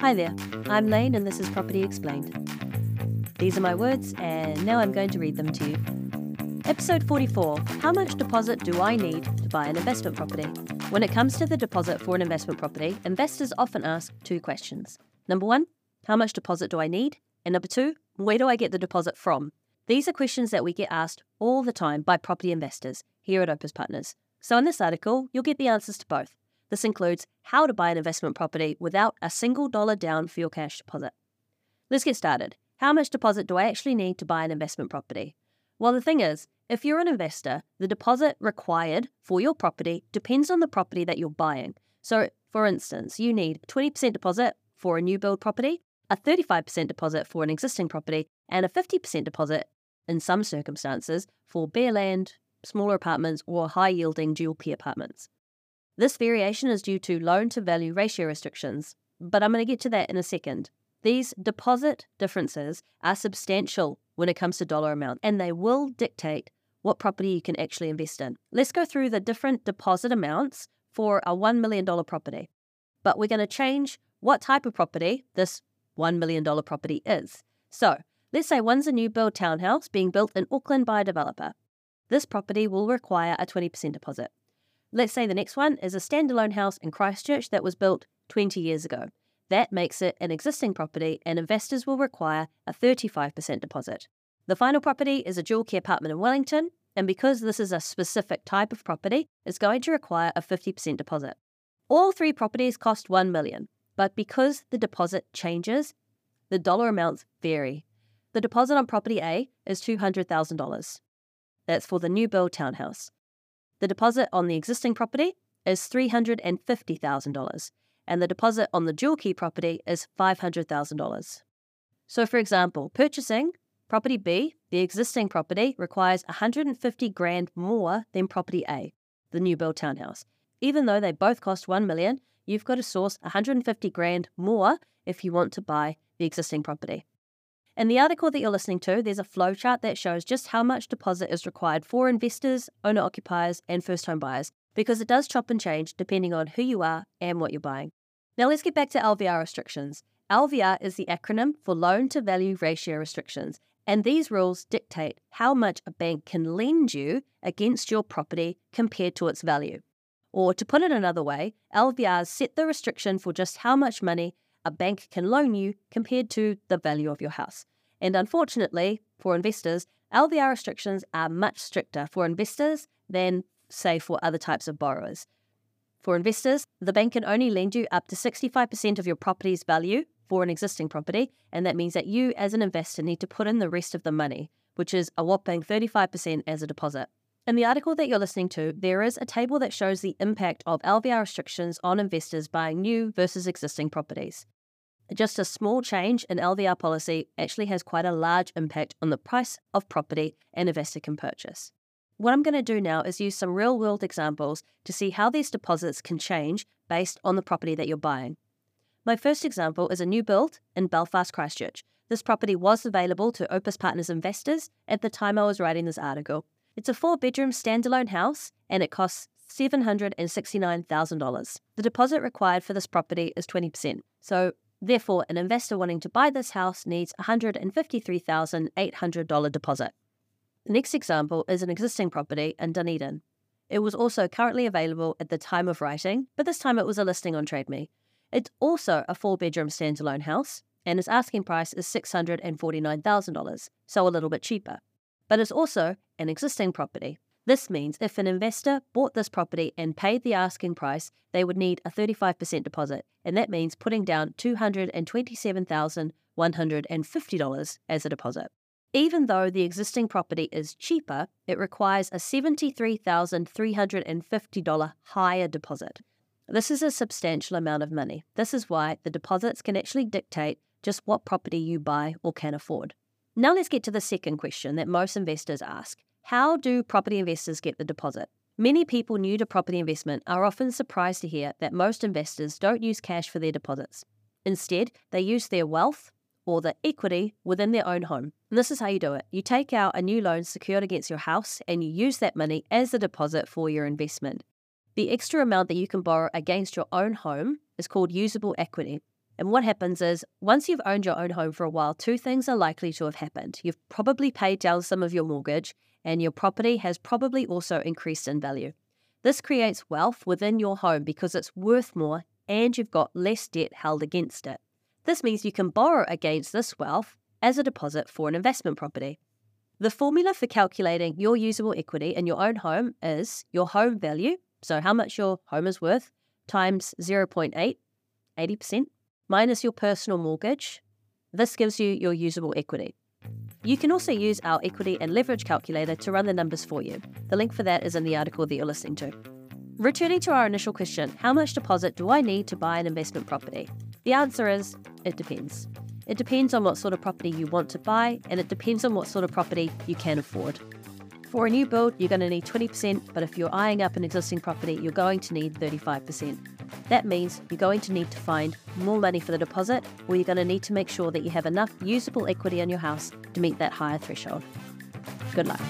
Hi there, I'm Lane and this is Property Explained. These are my words and now I'm going to read them to you. Episode 44 How much deposit do I need to buy an investment property? When it comes to the deposit for an investment property, investors often ask two questions. Number one, how much deposit do I need? And number two, where do I get the deposit from? These are questions that we get asked all the time by property investors here at Opes Partners. So in this article, you'll get the answers to both. This includes how to buy an investment property without a single dollar down for your cash deposit. Let's get started. How much deposit do I actually need to buy an investment property? Well, the thing is, if you're an investor, the deposit required for your property depends on the property that you're buying. So, for instance, you need 20% deposit for a new build property, a 35% deposit for an existing property, and a 50% deposit in some circumstances for bare land, smaller apartments, or high yielding dual key apartments. This variation is due to loan to value ratio restrictions, but I'm going to get to that in a second. These deposit differences are substantial when it comes to dollar amount, and they will dictate what property you can actually invest in. Let's go through the different deposit amounts for a $1 million property. But we're going to change what type of property this $1 million property is. So, let's say one's a new build townhouse being built in Auckland by a developer. This property will require a 20% deposit. Let's say the next one is a standalone house in Christchurch that was built 20 years ago. That makes it an existing property, and investors will require a 35% deposit. The final property is a dual key apartment in Wellington, and because this is a specific type of property, it's going to require a 50% deposit. All three properties cost 1 million, but because the deposit changes, the dollar amounts vary. The deposit on property A is $200,000. That's for the new build townhouse. The deposit on the existing property is $350,000, and the deposit on the dual key property is $500,000. So, for example, purchasing property B, the existing property, requires 150 grand more than property A, the new build townhouse. Even though they both cost 1 million, you've got to source 150 grand more if you want to buy the existing property. In the article that you're listening to, there's a flowchart that shows just how much deposit is required for investors, owner occupiers, and first home buyers, because it does chop and change depending on who you are and what you're buying. Now let's get back to LVR restrictions. LVR is the acronym for Loan to Value Ratio Restrictions, and these rules dictate how much a bank can lend you against your property compared to its value. Or to put it another way, LVRs set the restriction for just how much money a bank can loan you compared to the value of your house. And unfortunately, for investors, LVR restrictions are much stricter for investors than, say, for other types of borrowers. For investors, the bank can only lend you up to 65% of your property's value for an existing property, and that means that you, as an investor, need to put in the rest of the money, which is a whopping 35% as a deposit. In the article that you're listening to, there is a table that shows the impact of LVR restrictions on investors buying new versus existing properties. Just a small change in LVR policy actually has quite a large impact on the price of property an investor can purchase. What I'm going to do now is use some real world examples to see how these deposits can change based on the property that you're buying. My first example is a new build in Belfast, Christchurch. This property was available to Opes Partners investors at the time I was writing this article. It's a four bedroom standalone house and it costs $769,000. The deposit required for this property is 20%. So Therefore, an investor wanting to buy this house needs $153,800 deposit. The next example is an existing property in Dunedin. It was also currently available at the time of writing, but this time it was a listing on TradeMe. It's also a four bedroom standalone house, and its asking price is $649,000, so a little bit cheaper. But it's also an existing property. This means if an investor bought this property and paid the asking price, they would need a 35% deposit, and that means putting down $227,150 as a deposit. Even though the existing property is cheaper, it requires a $73,350 higher deposit. This is a substantial amount of money. This is why the deposits can actually dictate just what property you buy or can afford. Now let's get to the second question that most investors ask how do property investors get the deposit? Many people new to property investment are often surprised to hear that most investors don't use cash for their deposits. Instead, they use their wealth or the equity within their own home. And this is how you do it. You take out a new loan secured against your house and you use that money as a deposit for your investment. The extra amount that you can borrow against your own home is called usable equity. And what happens is, once you've owned your own home for a while, two things are likely to have happened. You've probably paid down some of your mortgage, and your property has probably also increased in value. This creates wealth within your home because it's worth more and you've got less debt held against it. This means you can borrow against this wealth as a deposit for an investment property. The formula for calculating your usable equity in your own home is your home value, so how much your home is worth, times 0.8, 80%, minus your personal mortgage. This gives you your usable equity. You can also use our equity and leverage calculator to run the numbers for you. The link for that is in the article that you're listening to. Returning to our initial question, how much deposit do I need to buy an investment property? The answer is it depends. It depends on what sort of property you want to buy, and it depends on what sort of property you can afford. For a new build, you're going to need 20%, but if you're eyeing up an existing property, you're going to need 35%. That means you're going to need to find more money for the deposit, or you're going to need to make sure that you have enough usable equity in your house to meet that higher threshold. Good luck.